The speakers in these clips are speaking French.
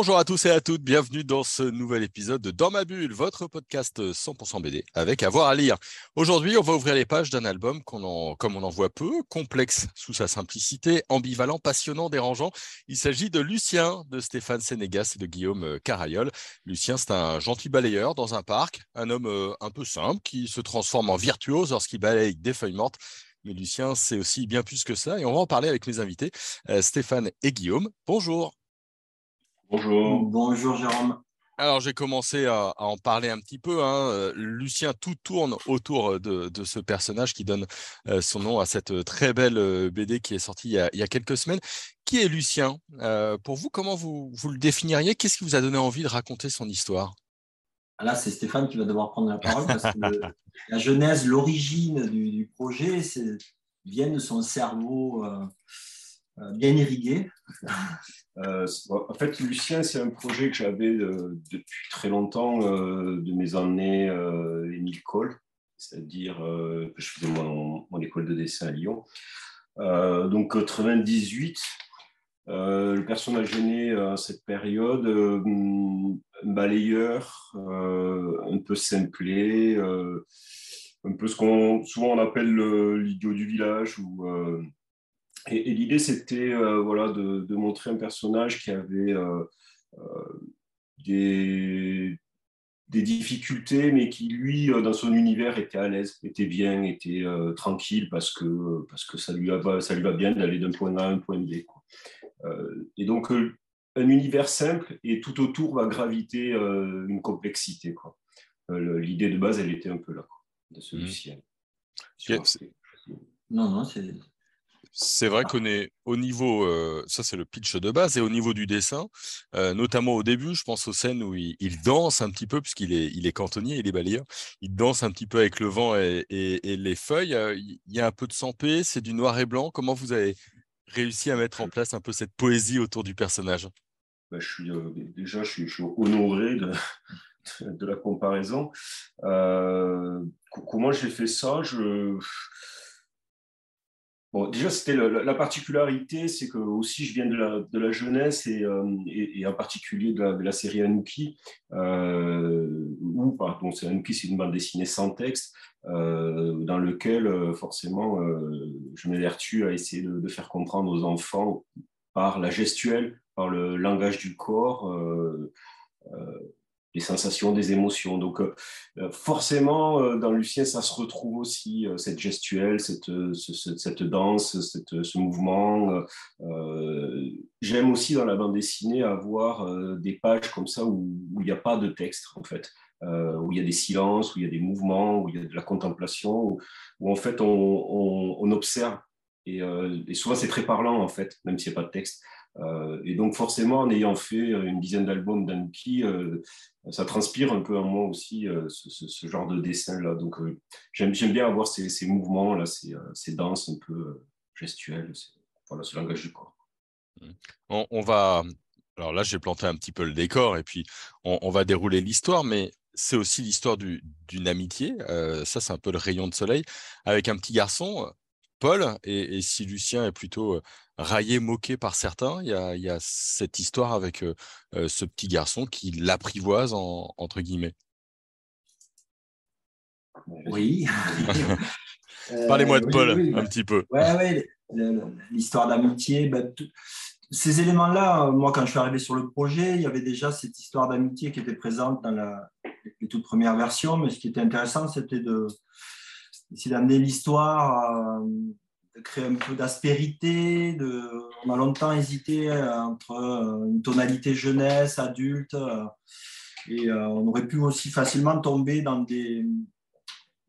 Bonjour à tous et à toutes, bienvenue dans ce nouvel épisode de Dans ma bulle, votre podcast 100% BD avec avoir à, lire. Aujourd'hui, on va ouvrir les pages d'un album comme on en voit peu, complexe sous sa simplicité, ambivalent, passionnant, dérangeant. Il s'agit de Lucien de Stéphane Sénégas et de Guillaume euh, Carayol. Lucien, c'est un gentil balayeur dans un parc, un homme euh, un peu simple qui se transforme en virtuose lorsqu'il balaye des feuilles mortes. Mais Lucien, c'est aussi bien plus que ça et on va en parler avec mes invités, euh, Stéphane et Guillaume. Bonjour. Bonjour. Bonjour Jérôme. Alors j'ai commencé à, en parler un petit peu. Hein. Euh, Lucien, tout tourne autour de, ce personnage qui donne euh, son nom à cette très belle euh, BD qui est sortie il y a, quelques semaines. Qui est Lucien? Pour vous, comment vous, vous le définiriez? Qu'est-ce qui vous a donné envie de raconter son histoire? Ah, Là, c'est Stéphane qui va devoir prendre la parole parce que la genèse, l'origine du, projet vient de son cerveau euh, bien irrigué. Euh, en fait, Lucien, c'est un projet que j'avais euh, depuis très longtemps de mes années Émile Cole, c'est-à-dire que je faisais mon, école de dessin à Lyon. donc, 98, le personnage est né à cette période, un balayeur, un peu simplé, un peu ce qu'on souvent on appelle l'idiot du village ou et, l'idée, c'était euh, voilà, de, montrer un personnage qui avait euh, euh, des, des, difficultés, mais qui, lui, dans son univers, était à l'aise, était bien, était tranquille, parce que, parce que ça, lui va, ça lui va bien d'aller d'un point A à un point B. et donc, un univers simple, et tout autour va graviter une complexité. L'idée de base, elle était un peu là, de celui-ci. Mmh. Non, non, c'est c'est vrai qu'on est au niveau, euh, ça c'est le pitch de base, et au niveau du dessin, euh, notamment au début, je pense aux scènes où il, danse un petit peu, puisqu'il est, il est cantonnier, il est balayeur, il danse un petit peu avec le vent et, les feuilles. Euh, il y a un peu de sampé, c'est du noir et blanc. Comment vous avez réussi à mettre en place un peu cette poésie autour du personnage? Bah, je suis, Déjà, je suis, honoré de, de, la comparaison. comment j'ai fait ça? Je Bon, déjà, c'était la, particularité, c'est que aussi je viens de la, de la jeunesse et, euh, et, en particulier de la, série Anouki, euh, où, pardon, c'est Anouki, c'est une bande dessinée sans texte, euh, dans lequel euh, forcément je m'évertue à essayer de, faire comprendre aux enfants par la gestuelle, par le langage du corps, des sensations, des émotions. Donc euh, euh, forcément, euh, dans Lucien, ça se retrouve aussi, cette gestuelle, cette, cette danse, cette, ce mouvement. J'aime aussi dans la bande dessinée avoir des pages comme ça où il n'y a pas de texte, en fait. où il y a des silences, où il y a des mouvements, où il y a de la contemplation, où, en fait on, observe. Et, et souvent c'est très parlant en fait, même s'il n'y a pas de texte. Euh, et donc forcément, en ayant fait une dizaine d'albums d'Anouki, euh, ça transpire un peu en moi aussi euh, ce, genre de dessin-là. Donc j'aime bien avoir ces, mouvements-là, ces, danses un peu gestuelles, voilà, ce langage du corps. Mmh. On, va... Alors là, j'ai planté un petit peu le décor et puis on, va dérouler l'histoire, mais c'est aussi l'histoire d'une amitié. ça, c'est un peu le rayon de soleil avec un petit garçon Paul, et, si Lucien est plutôt raillé, moqué par certains, il y a, cette histoire avec ce petit garçon qui l'apprivoise, entre guillemets. Oui. Parlez-moi de Paul un petit peu. Oui, ouais, l'histoire d'amitié. Bah, ces éléments-là, moi, quand je suis arrivé sur le projet, il y avait déjà cette histoire d'amitié qui était présente dans la, les toutes premières versions. Mais ce qui était intéressant, c'était de, essayer d'amener l'histoire, euh, de créer un peu d'aspérité. On a longtemps hésité euh, entre euh, une tonalité jeunesse, adulte, et on aurait pu aussi facilement tomber dans des,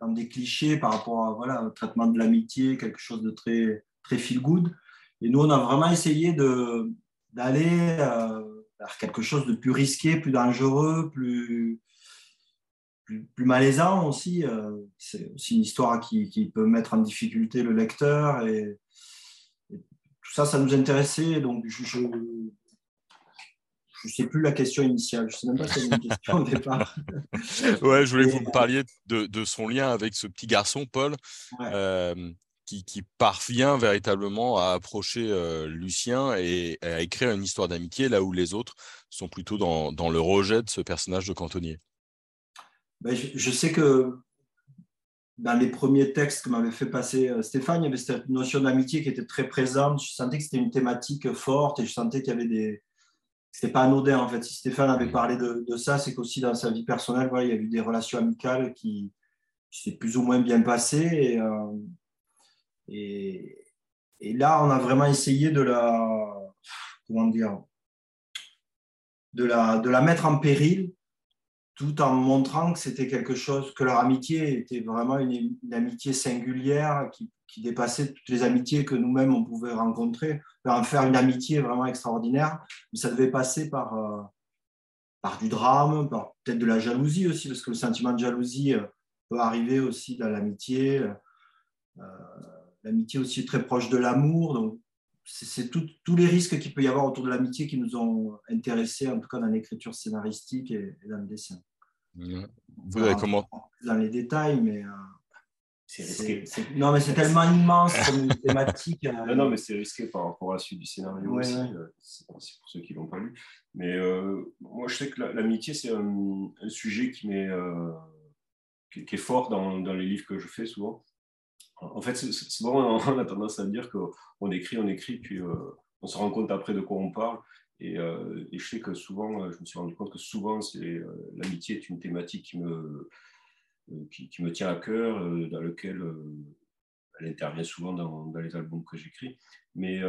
dans des clichés par rapport à, voilà, au traitement de l'amitié, quelque chose de très, très feel good. Et nous, on a vraiment essayé d'aller vers quelque chose de plus risqué, plus dangereux, plus, plus, malaisant aussi. Euh, c'est aussi une histoire qui, qui, peut mettre en difficulté le lecteur. Et, tout ça, ça nous intéressait. Donc, je, ne sais plus la question initiale. Je ne sais même pas si c'est une question au départ. ouais, je voulais que vous me parliez de, son lien avec ce petit garçon, Paul, euh, qui, parvient véritablement à approcher euh, Lucien et à écrire une histoire d'amitié là où les autres sont plutôt dans, le rejet de ce personnage de cantonnier. Ben, je, sais que dans les premiers textes que m'avait fait passer euh, Stéphane, il y avait cette notion d'amitié qui était très présente. Je sentais que c'était une thématique forte et je sentais qu'il y avait des. C'était pas anodin en fait. Si Stéphane avait parlé de, ça, c'est qu'aussi dans sa vie personnelle, voilà, il y a eu des relations amicales qui, s'est plus ou moins bien passées. Euh, et, et, là, on a vraiment essayé de la. Comment dire de la, de la mettre en péril tout en montrant que c'était quelque chose, que leur amitié était vraiment une, amitié singulière qui, dépassait toutes les amitiés que nous-mêmes on pouvait rencontrer, en faire une amitié vraiment extraordinaire. Mais ça devait passer par, euh, par du drame, par peut-être de la jalousie aussi, parce que le sentiment de jalousie euh, peut arriver aussi dans l'amitié. Euh, l'amitié aussi très proche de l'amour, donc c'est tous les risques qu'il peut y avoir autour de l'amitié qui nous ont intéressés, en tout cas dans l'écriture scénaristique et, dans le dessin. Vous avez comment Dans les détails, mais. Euh, c'est risqué. non, mais c'est tellement immense comme thématique. Euh, non, non, mais c'est risqué par rapport à la suite du scénario aussi. Euh, c'est pour ceux qui ne l'ont pas lu. Mais moi, je sais que l'amitié, c'est un, sujet qui, est, qui, est fort dans, dans, les livres que je fais souvent. En fait, souvent, on a tendance à dire qu'on écrit, on écrit, puis on se rend compte après de quoi on parle. Euh, et, je sais que souvent, euh, je me suis rendu compte que souvent, euh, l'amitié est une thématique qui me, qui, me tient à cœur, dans lequel elle intervient souvent dans, les albums que j'écris. Mais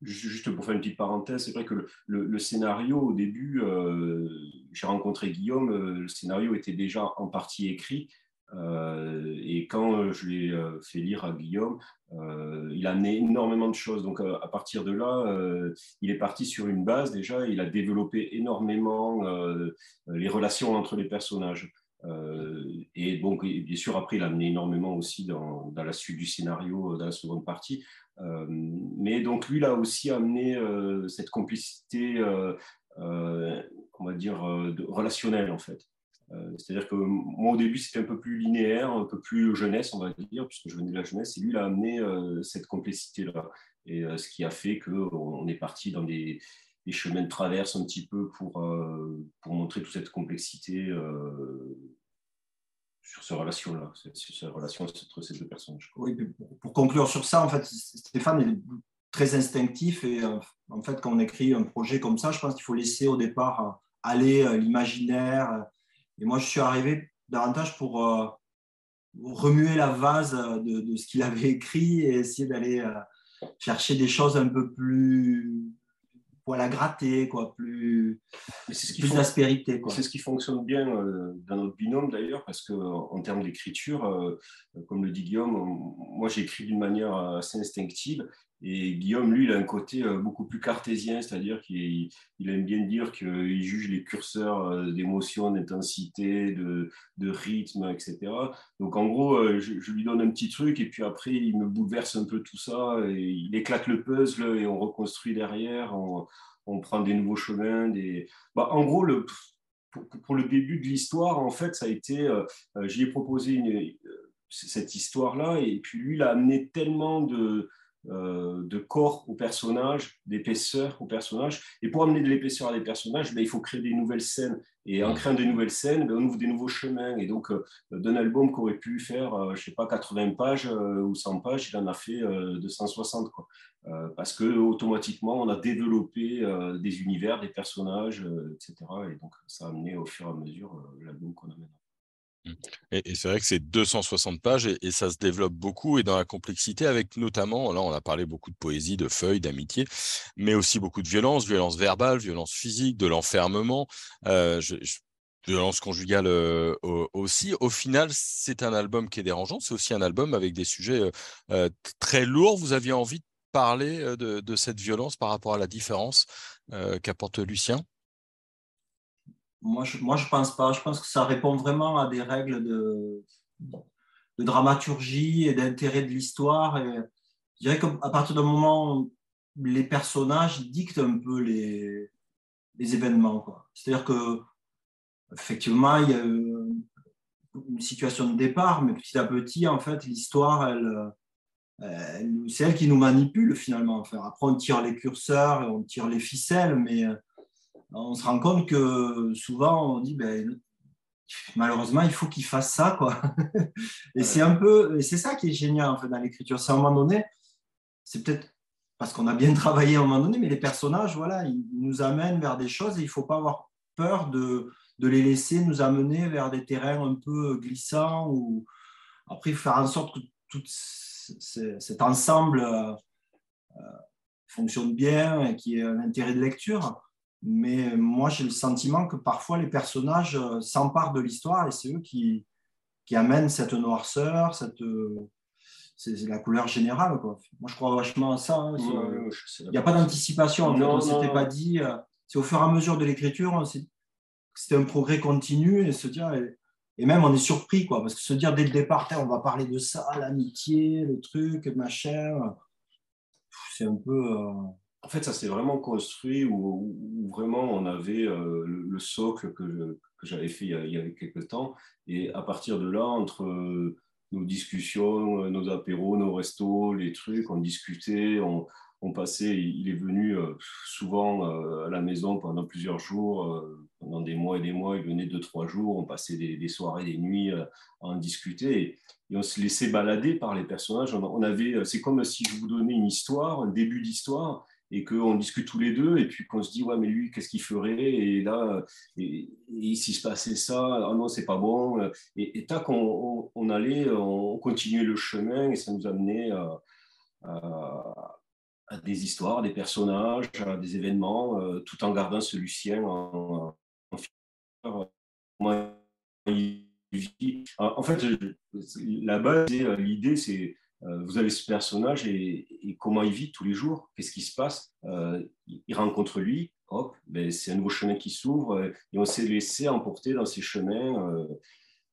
juste pour faire une petite parenthèse, c'est vrai que le, scénario, au début, j'ai rencontré Guillaume, le scénario était déjà en partie écrit. Et quand je l'ai fait lire à Guillaume, euh, il a amené énormément de choses. Donc, euh, à partir de là, euh, il est parti sur une base déjà. Il a développé énormément les relations entre les personnages. et donc, bien sûr, après, il a amené énormément aussi dans, dans, la suite du scénario, dans la seconde partie. mais donc, lui, il a aussi amené cette complicité, on va dire, relationnelle, en fait. Euh, c'est-à-dire que moi, au début, c'était un peu plus linéaire, un peu plus jeunesse, on va dire, puisque je venais de la jeunesse, et lui, il a amené euh, cette complexité-là. Et euh, ce qui a fait qu'on est parti dans des, chemins de traverse un petit peu pour, pour montrer toute cette complexité sur cette relation-là, sur cette relation entre ces deux personnes. Pour, conclure sur ça, en fait, Stéphane est très instinctif et en fait, quand on écrit un projet comme ça, je pense qu'il faut laisser au départ aller l'imaginaire et moi, je suis arrivé davantage pour euh, remuer la vase de, ce qu'il avait écrit et essayer d'aller euh, chercher des choses un peu plus pour la gratter, quoi, plus, c'est ce qui plus d'aspérité. C'est ce qui fonctionne bien euh, dans notre binôme d'ailleurs, parce qu'en termes d'écriture, comme le dit Guillaume, moi j'écris d'une manière assez instinctive et Guillaume, lui, il a un côté euh, beaucoup plus cartésien, c'est-à-dire qu'il aime bien dire qu'il juge les curseurs euh, d'émotion, d'intensité, de, rythme, etc. Donc, en gros, euh, je, lui donne un petit truc et puis après, il me bouleverse un peu tout ça. Et il éclate le puzzle et on reconstruit derrière, on, prend des nouveaux chemins. Des... Bah, en gros, pour, le début de l'histoire, en fait, ça a été, j'y ai proposé cette histoire-là et puis lui, il a amené tellement de euh, de corps aux personnages, d'épaisseur aux personnages. Et pour amener de l'épaisseur à des personnages, ben, il faut créer des nouvelles scènes. Et en créant des nouvelles scènes, ben, on ouvre des nouveaux chemins. Et donc, euh, d'un album qui aurait pu faire, je euh, je sais pas, 80 pages ou 100 pages, il en a fait 260. Quoi. parce que automatiquement, on a développé des univers, des personnages, etc. Et donc, ça a amené au fur et à mesure l'album qu'on a maintenant. Mmh. Et, c'est vrai que c'est 260 pages et, ça se développe beaucoup et dans la complexité avec notamment, là on a parlé beaucoup de poésie, de feuilles, d'amitié, mais aussi beaucoup de violence, violence verbale, violence physique, de l'enfermement, euh, violence conjugale euh, aussi. Au final, c'est un album qui est dérangeant, c'est aussi un album avec des sujets euh, très lourds. Vous aviez envie de parler de, de, cette violence par rapport à la différence qu'apporte Lucien? Moi, je ne pense pas. Je pense que ça répond vraiment à des règles de, de dramaturgie et d'intérêt de l'histoire. Je dirais qu'à partir du moment les personnages dictent un peu les, les événements. C'est-à-dire que effectivement, il y a une situation de départ, mais petit à petit, en fait, l'histoire, elle, c'est elle qui nous manipule finalement. Enfin, après, on tire les curseurs, on tire les ficelles, mais on se rend compte que souvent, on dit, ben, malheureusement, il faut qu'il fasse ça. Quoi. et c'est un peu, c'est ça qui est génial en fait, dans l'écriture. C'est à un moment donné, c'est peut-être parce qu'on a bien travaillé à un moment donné, mais les personnages, voilà, ils nous amènent vers des choses et il ne faut pas avoir peur de, de, les laisser nous amener vers des terrains un peu glissants. Ou... Après, faire en sorte que tout cet ensemble euh, euh, fonctionne bien et qu'il y ait un intérêt de lecture. Mais moi, j'ai le sentiment que parfois les personnages euh, s'emparent de l'histoire et c'est eux qui, qui amènent cette noirceur, cette, c'est la couleur générale. Quoi. Moi, je crois vachement à ça. Hein, il n'y a pas d'anticipation. En fait. On ne s'était pas dit. Euh, c'est au fur et à mesure de l'écriture, c'était un progrès continu et se dire. Et, même, on est surpris, quoi, parce que se dire dès le départ, on va parler de ça, l'amitié, le truc, machin, c'est un peu. Euh, en fait, ça s'est vraiment construit où, vraiment on avait euh, le, socle que, j'avais fait il y, a, quelques temps. Et à partir de là, entre nos discussions, euh, nos apéros, nos restos, les trucs, on discutait, on, passait, il est venu euh, souvent euh, à la maison pendant plusieurs jours, pendant des mois et des mois, il venait deux, trois jours, on passait des, soirées, des nuits à en discuter. Et, on se laissait balader par les personnages. On, avait, c'est comme si je vous donnais une histoire, un début d'histoire, et qu'on discute tous les deux, et puis qu'on se dit, ouais, mais lui, qu'est-ce qu'il ferait? Et là, et, s'il se passait ça, ah non, c'est pas bon. Et, et tac, on, allait, on continuait le chemin, et ça nous amenait à, des histoires, des personnages, des événements, euh, tout en gardant ce Lucien en, en, en fait, la base, l'idée, c'est euh, vous avez ce personnage et, comment il vit tous les jours, qu'est-ce qui se passe? Euh, il rencontre lui, hop, ben, c'est un nouveau chemin qui s'ouvre euh, et on s'est laissé emporter dans ces chemins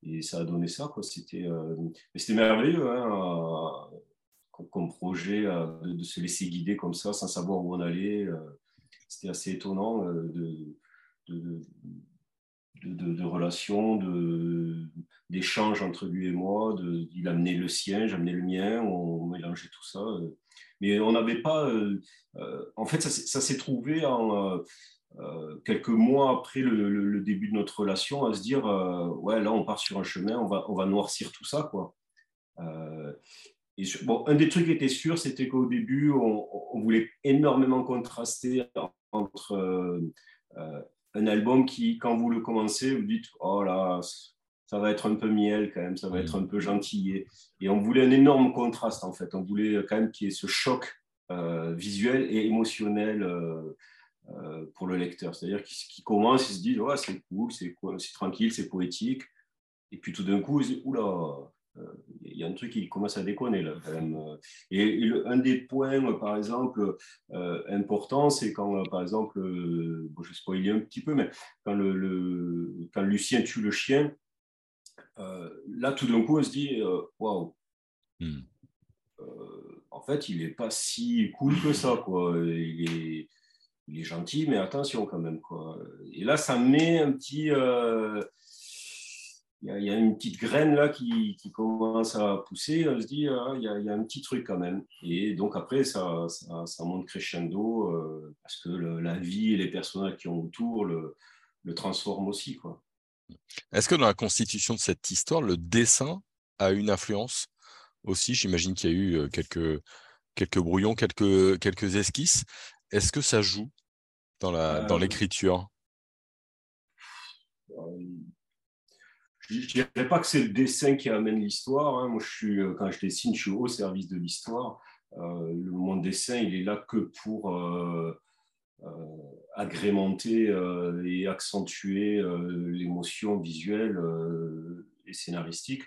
et ça a donné ça. C'était, c'était merveilleux hein, comme, projet de, se laisser guider comme ça sans savoir où on allait. c'était assez étonnant de de, relations, d'échanges entre lui et moi. Il amenait le sien, j'amenais le mien, on mélangeait tout ça. Mais on n'avait pas. Euh, euh, en fait, ça, s'est trouvé. Euh, quelques mois après le, début de notre relation, à se dire ouais là on part sur un chemin, on va noircir tout ça quoi. bon, un des trucs qui était sûr, c'était qu'au début on, voulait énormément contraster entre un album qui, quand vous le commencez, vous dites Oh là, ça va être un peu miel quand même, ça va être un peu gentil. Et on voulait un énorme contraste en fait. On voulait quand même qu'il y ait ce choc euh, visuel et émotionnel euh, euh, pour le lecteur. C'est-à-dire qu'il commence, il se dit ouais, c'est cool, c'est tranquille, c'est poétique. Et puis tout d'un coup, il se dit Oula, y a un truc qui commence à déconner là quand même. Et, un des points, par exemple, euh, important, c'est quand, par exemple, bon, je spoiler un petit peu, mais quand, le, quand Lucien tue le chien, euh, là tout d'un coup on se dit euh, waouh. Hmm. en fait, il n'est pas si cool que ça, quoi. Il est, il est gentil, mais attention quand même, quoi. Et là, ça met un petit, il y, a une petite graine là qui, commence à pousser, on se dit, ah, il, y a, un petit truc quand même. Et donc après, ça, ça, monte crescendo euh, parce que la vie et les personnages qui ont autour le, le transforment aussi. Est-ce que dans la constitution de cette histoire, le dessin a une influence aussi? J'imagine qu'il y a eu euh, quelques, quelques brouillons, quelques, quelques esquisses. Est-ce que ça joue dans euh, l'écriture? Je ne dirais pas que c'est le dessin qui amène l'histoire. Hein. Moi, je suis, euh, quand je dessine, je suis au service de l'histoire. Euh, mon dessin, il est là que pour euh, agrémenter et accentuer l'émotion visuelle et scénaristique.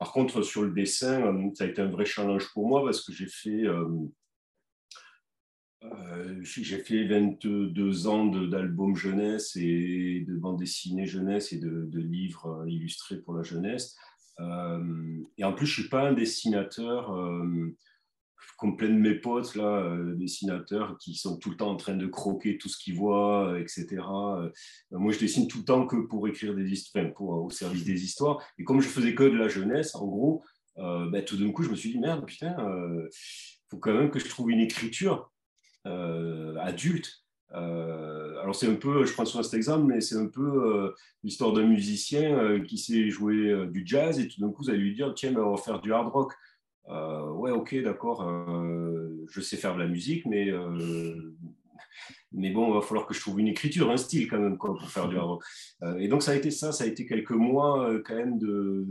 par contre, sur le dessin, ça a été un vrai challenge pour moi parce que j'ai fait euh, j'ai fait 22 ans d'albums jeunesse et de bandes dessinées jeunesse et de, livres euh, illustrés pour la jeunesse. Euh, et en plus, je ne suis pas un dessinateur comme plein de mes potes, là, dessinateurs, qui sont tout le temps en train de croquer tout ce qu'ils voient, etc. moi, je dessine tout le temps que pour écrire des histoires, pour, au service des histoires. Et comme je faisais que de la jeunesse, en gros, ben, tout d'un coup, je me suis dit, merde, putain, il faut quand même que je trouve une écriture adulte euh, alors c'est un peu, je prends souvent cet exemple, mais c'est un peu euh, l'histoire d'un musicien euh, qui sait jouer du jazz et tout d'un coup vous allez lui dire tiens on va faire du hard rock. ouais ok d'accord, je sais faire de la musique, mais mais bon il va falloir que je trouve une écriture, un style quand même quoi, pour faire du hard rock. et donc ça a été ça, ça a été quelques mois quand même de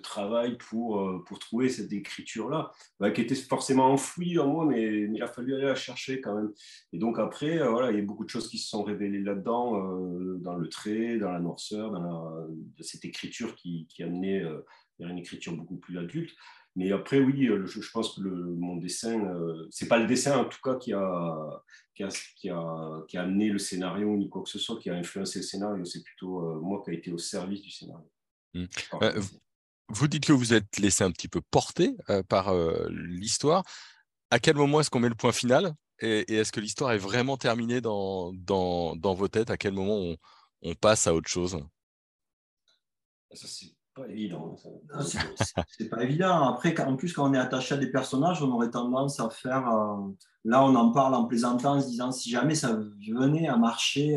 travail pour, euh, pour trouver cette écriture-là, bah, qui était forcément enfouie en moi, mais, il a fallu aller la chercher quand même. Et donc après, euh, voilà, il y a beaucoup de choses qui se sont révélées là-dedans, euh, dans le trait, dans la noirceur, dans cette écriture qui, qui amenait vers une écriture beaucoup plus adulte. Mais après, oui, je, pense que le, mon dessin, c'est pas le dessin en tout cas qui a, qui a, qui, a, qui, a, amené le scénario ni quoi que ce soit, qui a influencé le scénario, c'est plutôt moi qui a été au service du scénario. Mmh. Vous dites que vous êtes laissé un petit peu porter euh, par euh, l'histoire. À quel moment est-ce qu'on met le point final? Et, est-ce que l'histoire est vraiment terminée dans, dans, dans, vos têtes? À quel moment on, on passe à autre chose? Ça, c'est pas évident. C'est pas évident. Après, en plus, quand on est attaché à des personnages, on aurait tendance à faire. Euh, là, on en parle en plaisantant, en se disant si jamais ça venait à marcher,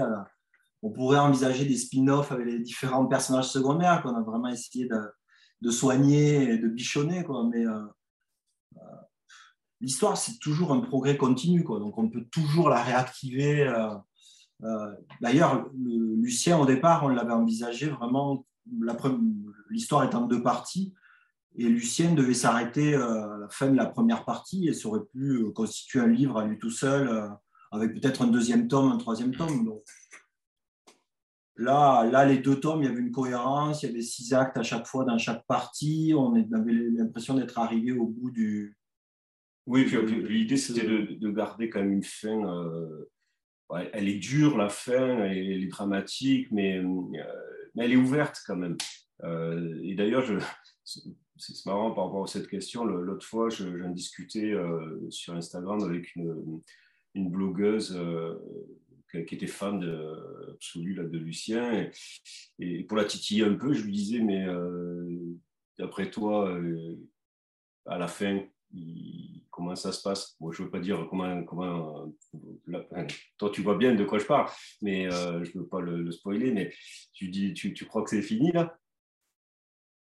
on pourrait envisager des spin-offs avec les différents personnages secondaires qu'on a vraiment essayé de soigner et de bichonner. Mais euh, euh, l'histoire, c'est toujours un progrès continu. Donc, on peut toujours la réactiver. Euh, d'ailleurs, Lucien, au départ, on l'avait envisagé vraiment. L'histoire est en deux parties. Et Lucien devait s'arrêter à la fin de la première partie et aurait pu constituer un livre à lui tout seul, avec peut-être un deuxième tome, un troisième tome. Donc, Là, là, les deux tomes, il y avait une cohérence, il y avait six actes à chaque fois dans chaque partie. On avait l'impression d'être arrivé au bout du. Oui, l'idée, c'était de, garder quand même une fin. Euh, elle est dure, la fin, elle est, dramatique, mais, euh, mais, elle est ouverte quand même. Euh, et d'ailleurs, c'est marrant par rapport à cette question. L'autre fois, j'en discutais sur Instagram avec une blogueuse qui était fan de, absolu là, de Lucien. Et, pour la titiller un peu, je lui disais, mais euh, d'après toi, euh, à la fin, comment ça se passe? Moi, je ne veux pas dire comment. comment toi, tu vois bien de quoi je parle, mais euh, je ne veux pas le, spoiler. Mais tu, dis, tu, tu crois que c'est fini là?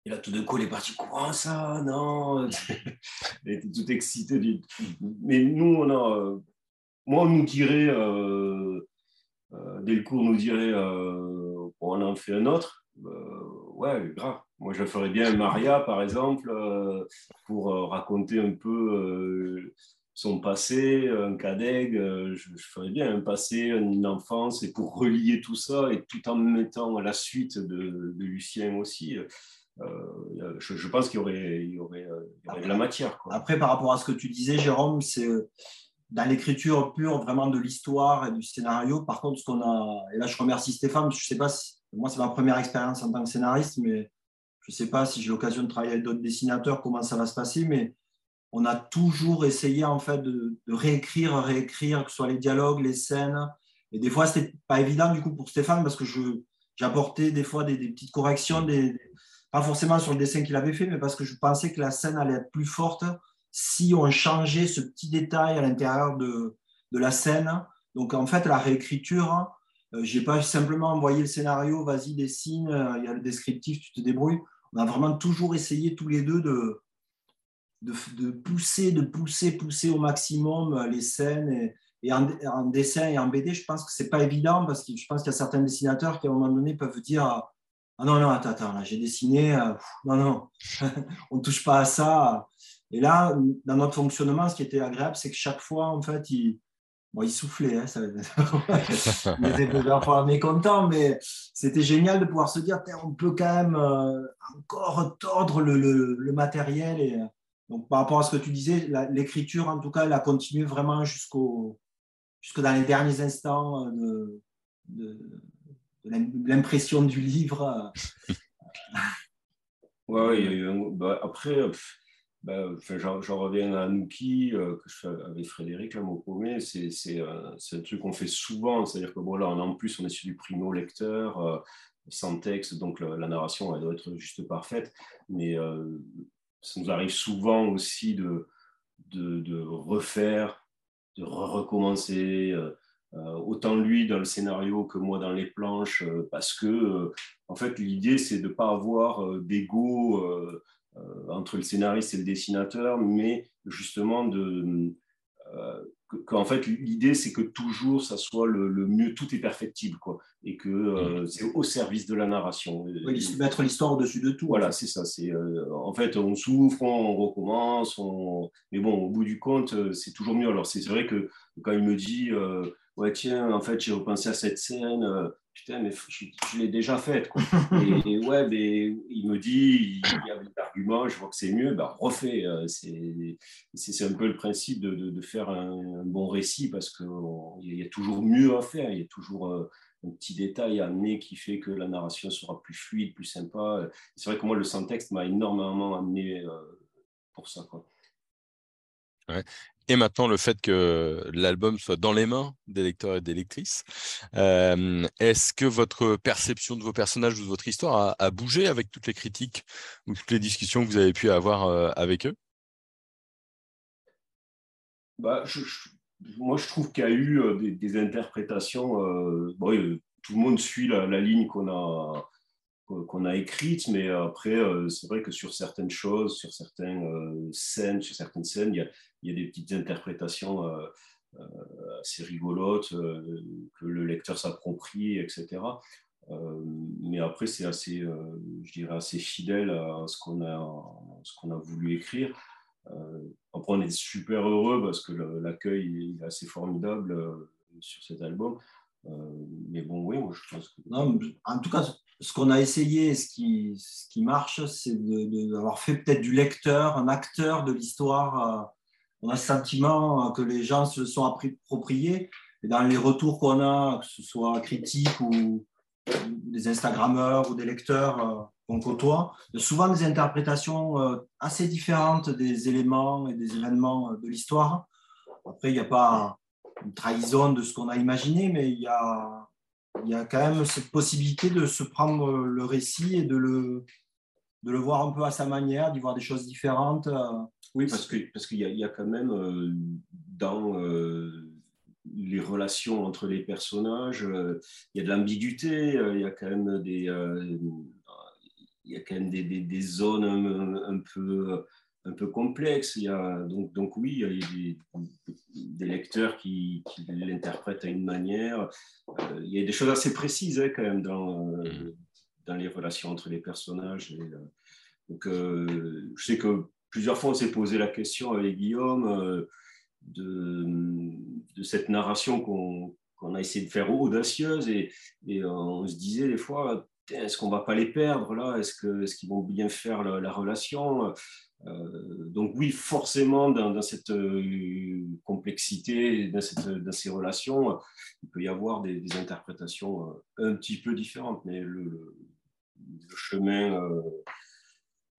Et là, tout d'un coup, elle est partie, quoi ça? Non Elle était tout excitée. Mais nous, on a. Moi, on nous dirait, euh, dès le cours nous dirait euh, on en fait un autre, euh, ouais, grave. Moi, je ferais bien Maria, par exemple, pour raconter un peu son passé, un cadeg, je, ferais bien un passé, une enfance, et pour relier tout ça, et tout en mettant la suite de, Lucien aussi. je, pense qu'il y aurait, y aurait, de la matière. Après, par rapport à ce que tu disais, Jérôme, c'est dans l'écriture pure vraiment de l'histoire et du scénario. Par contre, ce qu'on a, et là je remercie Stéphane, je sais pas si, moi c'est ma première expérience en tant que scénariste, mais je ne sais pas si j'ai l'occasion de travailler avec d'autres dessinateurs, comment ça va se passer, mais on a toujours essayé en fait de, réécrire, réécrire, que ce soit les dialogues, les scènes. Et des fois, c'était pas évident du coup pour Stéphane parce que j'apportais des fois des, petites corrections, pas forcément sur le dessin qu'il avait fait, mais parce que je pensais que la scène allait être plus forte si on changeait ce petit détail à l'intérieur de, de, la scène. Donc en fait, la réécriture, euh, je n'ai pas simplement envoyé le scénario, vas-y, dessine, euh, il y a le descriptif, tu te débrouilles. On a vraiment toujours essayé tous les deux de, de, pousser, de pousser, pousser au maximum euh, les scènes. Et, en, dessin et en BD, je pense que ce n'est pas évident parce que je pense qu'il y a certains dessinateurs qui, à un moment donné, peuvent dire Ah non, non, attends, attends, j'ai dessiné, non, non, on touche pas à ça. Et là, dans notre fonctionnement, ce qui était agréable, c'est que chaque fois, en fait, il, soufflait. Hein, ça... il était parfois mécontent, mais c'était génial de pouvoir se dire on peut quand même euh, encore tordre le, matériel. Et, euh, donc, par rapport à ce que tu disais, l'écriture, en tout cas, elle a continué vraiment jusqu'au, jusque dans les derniers instants de, de, l'impression du livre. ouais, bah, après ben, j'en, reviens à Nuki, fais avec Frédéric, là, mon premier. C'est, c'est, un truc qu'on fait souvent. C'est-à-dire que bon, là, en plus, on est sur du primo-lecteur, sans texte, donc la, narration, elle doit être juste parfaite. Mais ça nous arrive souvent aussi de, de, refaire, de recommencer. Euh, autant lui dans le scénario que moi dans les planches, euh, parce que euh, en fait l'idée c'est de ne pas avoir d'ego entre le scénariste et le dessinateur, mais justement de qu'en fait l'idée c'est que toujours ça soit le, mieux, tout est perfectible quoi, et que mm. c'est au service de la narration. mettre l'histoire au-dessus de tout. Voilà, c'est ça. C'est en fait on souffre, on recommence, on... mais bon au bout du compte c'est toujours mieux. Alors c'est vrai que quand il me dit ouais, tiens, en fait, j'ai repensé à cette scène, euh, putain, mais je, l'ai déjà faite. et, ouais, mais il me dit, il y a des arguments, je vois que c'est mieux, bah, refais. Euh, c'est un peu le principe de, de, faire un, bon récit parce qu'il y a toujours mieux à faire, il y a toujours. Euh, un petit détail à amener qui fait que la narration sera plus fluide, plus sympa. C'est vrai que moi, le sans-texte m'a énormément amené pour ça. Quoi. Et maintenant le fait que l'album soit dans les mains des lecteurs et des lectrices. Est-ce que votre perception de vos personnages ou de votre histoire a, bougé avec toutes les critiques ou toutes les discussions que vous avez pu avoir avec eux? Bah, Moi, je trouve qu'il y a eu des, interprétations. tout le monde suit la ligne qu'on a qu'on a écrite, mais après, euh, c'est vrai que sur certaines choses, sur certaines euh, scènes, sur certaines scènes, il y a, des petites interprétations euh, assez rigolotes que le lecteur s'approprie, etc. mais après, c'est assez, je dirais, assez fidèle à ce qu'on a, ce qu'on a voulu écrire. après, on est super heureux parce que l'accueil est assez formidable sur cet album. mais bon, oui, moi je pense que. Non, en tout cas, ce qu'on a essayé, ce qui, ce qui marche, c'est d'avoir fait peut-être du lecteur un acteur de l'histoire. Euh, on a le sentiment que les gens se sont appropriés. Et dans les retours qu'on a, que ce soit critiques ou des Instagrammeurs ou des lecteurs euh, qu'on côtoie, souvent des interprétations euh, assez différentes des éléments et des événements de l'histoire. Après, il n'y a pas une trahison de ce qu'on a imaginé, mais il y a il y a quand même cette possibilité de se prendre le récit et de le, de le voir un peu à sa manière, d'y voir des choses différentes. Euh. Oui, parce qu'il parce qu'il y, a quand même euh, dans euh, les relations entre les personnages, il y a de l'ambiguïté, il y a quand même des, il y a quand même des, des zones un, peu un peu complexe. Il y a, donc, donc oui, il y a des, lecteurs qui, l'interprètent à une manière. Euh, il y a des choses assez précises hein, quand même dans, euh, mm. dans les relations entre les personnages. Euh, donc, je sais que plusieurs fois on s'est posé la question avec Guillaume de, de, cette narration qu'on a essayé de faire audacieuse et, et, on se disait des fois est-ce qu'on va pas les perdre là? Est-ce qu'ils est qu'ils vont bien faire la relation? euh, donc oui, forcément, dans, cette euh, complexité, dans, ces relations, il peut y avoir des, interprétations euh, un petit peu différentes, mais le, chemin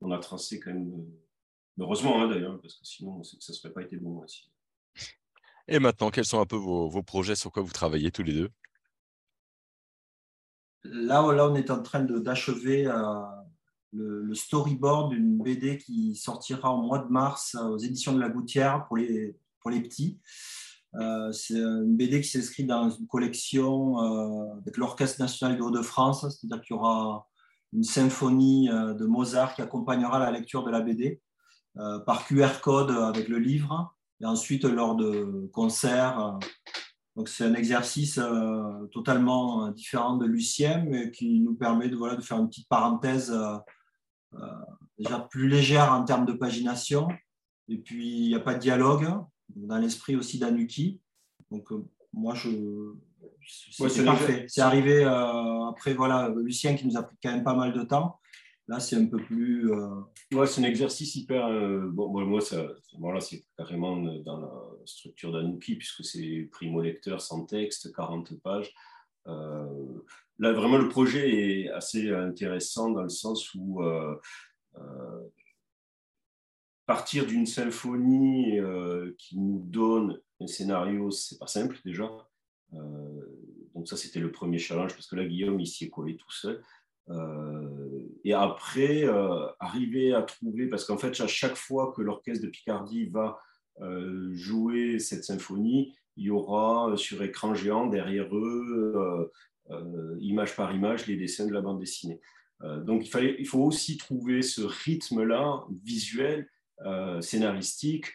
on a tracé quand même, heureusement hein, d'ailleurs, parce que sinon ça ne serait pas été bon aussi. Et maintenant, quels sont un peu vos, projets sur quoi vous travaillez tous les deux? Là, là, on est en train d'achever le, storyboard d'une BD qui sortira au mois de mars euh, aux éditions de la Gouttière pour les, pour les petits. Euh, c'est une BD qui s'inscrit dans une collection euh, avec l'Orchestre national de Hauts-de-France, c'est-à-dire qu'il y aura une symphonie de Mozart qui accompagnera la lecture de la BD par QR code avec le livre et ensuite lors de concerts. Donc c'est un exercice totalement différent de Lucien, mais qui nous permet de, voilà, de faire une petite parenthèse déjà plus légère en termes de pagination. Et puis, il n'y a pas de dialogue, dans l'esprit aussi d'Anuki. Donc, euh, moi, je, c'est parfait. C'est arrivé euh, après, voilà, Lucien qui nous a pris quand même pas mal de temps. Là, c'est un peu plus. Ouais, c'est un exercice hyper. bon, moi, ça, là, c'est carrément dans la structure d'Anuki, puisque c'est primo-lecteur sans texte, 40 pages. Là, vraiment, le projet est assez intéressant dans le sens où euh, euh, partir d'une symphonie qui nous donne un scénario, c'est pas simple déjà. donc ça, c'était le premier challenge parce que là, Guillaume, il s'y est collé tout seul. et après, arriver à trouver, parce qu'en fait, à chaque fois que l'orchestre de Picardie va jouer cette symphonie, il y aura sur écran géant derrière eux, image par image, les dessins de la bande dessinée. donc il, fallait, il faut aussi trouver ce rythme-là visuel, scénaristique,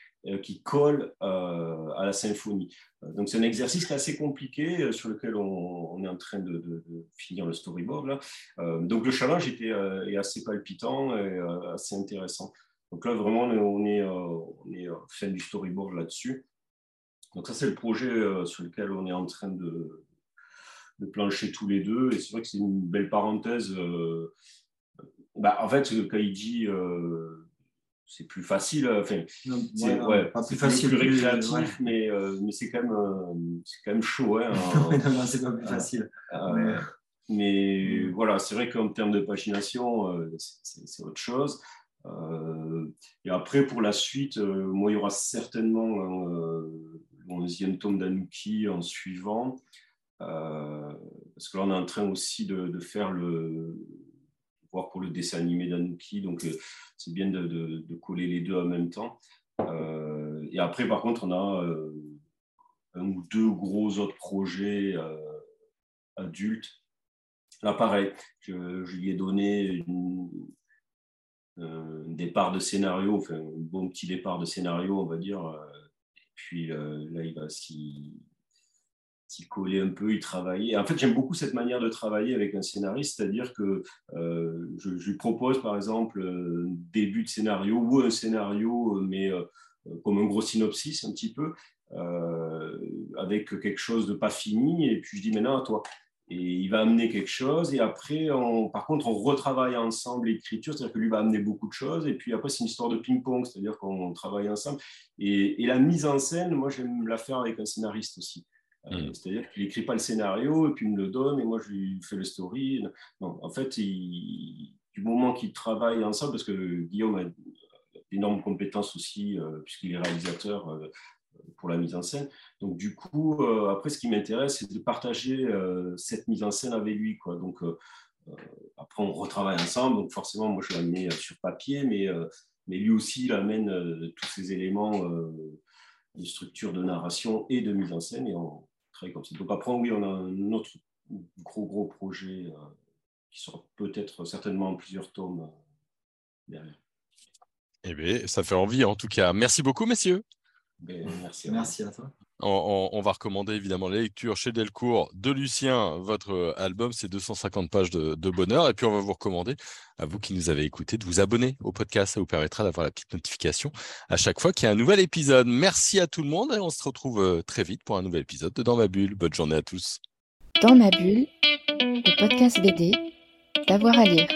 qui colle à la symphonie. Donc c'est un exercice assez compliqué sur lequel on, est en train de, finir le storyboard. Là. donc le challenge était est assez palpitant et assez intéressant. Donc là vraiment on est, on est fin du storyboard là-dessus. Donc ça, c'est le projet euh, sur lequel on est en train de, de plancher tous les deux. Et c'est vrai que c'est une belle parenthèse. Euh, bah, en fait, quand il dit euh, c'est plus facile, enfin, c'est ouais, pas plus facile, plus récréatif, mais, mais c'est quand, même, quand même chaud. Hein, non, c'est pas plus facile. mais voilà, c'est vrai qu'en termes de pagination, c'est autre chose. et après, pour la suite, moi, il y aura certainement onzième tome d'Anouki en suivant. Euh, parce que là, on est en train aussi de, faire le. voir pour le dessin animé d'Anouki. Donc, euh, c'est bien de, coller les deux en même temps. Euh, et après, par contre, on a un ou deux gros autres projets adultes. Là, pareil, je, lui ai donné un départ de scénario, enfin, un bon petit départ de scénario, on va dire, puis euh, là, il va s'y coller un peu, y travailler. En fait, j'aime beaucoup cette manière de travailler avec un scénariste, c'est-à-dire que euh, je, lui propose, par exemple, un début de scénario ou un scénario, mais euh, comme un gros synopsis un petit peu, avec quelque chose de pas fini, et puis je dis maintenant à toi et il va amener quelque chose. Et après, par contre, on retravaille ensemble l'écriture, c'est-à-dire que lui va amener beaucoup de choses. Et puis après, c'est une histoire de ping-pong, c'est-à-dire qu'on travaille ensemble. Et, la mise en scène, moi, j'aime la faire avec un scénariste aussi. Euh, mm. C'est-à-dire qu'il n'écrit pas le scénario et puis il me le donne et moi, je lui fais le story. Non, en fait, du moment qu'ils travaillent ensemble, parce que Guillaume a d'énormes compétences aussi, euh, puisqu'il est réalisateur. Euh, pour la mise en scène. Donc, du coup, euh, après, ce qui m'intéresse, c'est de partager euh, cette mise en scène avec lui. Donc, euh, après, on retravaille ensemble. Donc, forcément, moi, je l'amène sur papier, mais, mais lui aussi, il amène tous ces éléments de structure de narration et de mise en scène. Et on travaille comme ça. Donc, après, oui, on a un autre gros, gros projet qui sera peut-être certainement en plusieurs tomes derrière. Eh bien, ça fait envie en tout cas. Merci beaucoup, messieurs. Ben, merci, à toi. On, va recommander évidemment la lecture chez Delcourt de Lucien, votre euh, album, c'est 250 pages de, bonheur. Et puis on va vous recommander, à vous qui nous avez écouté, de vous abonner au podcast. Ça vous permettra d'avoir la petite notification à chaque fois qu'il y a un nouvel épisode. Merci à tout le monde et on se retrouve euh, très vite pour un nouvel épisode de Dans ma bulle. Bonne journée à tous. Dans ma bulle, le podcast BD, d'avoir à lire.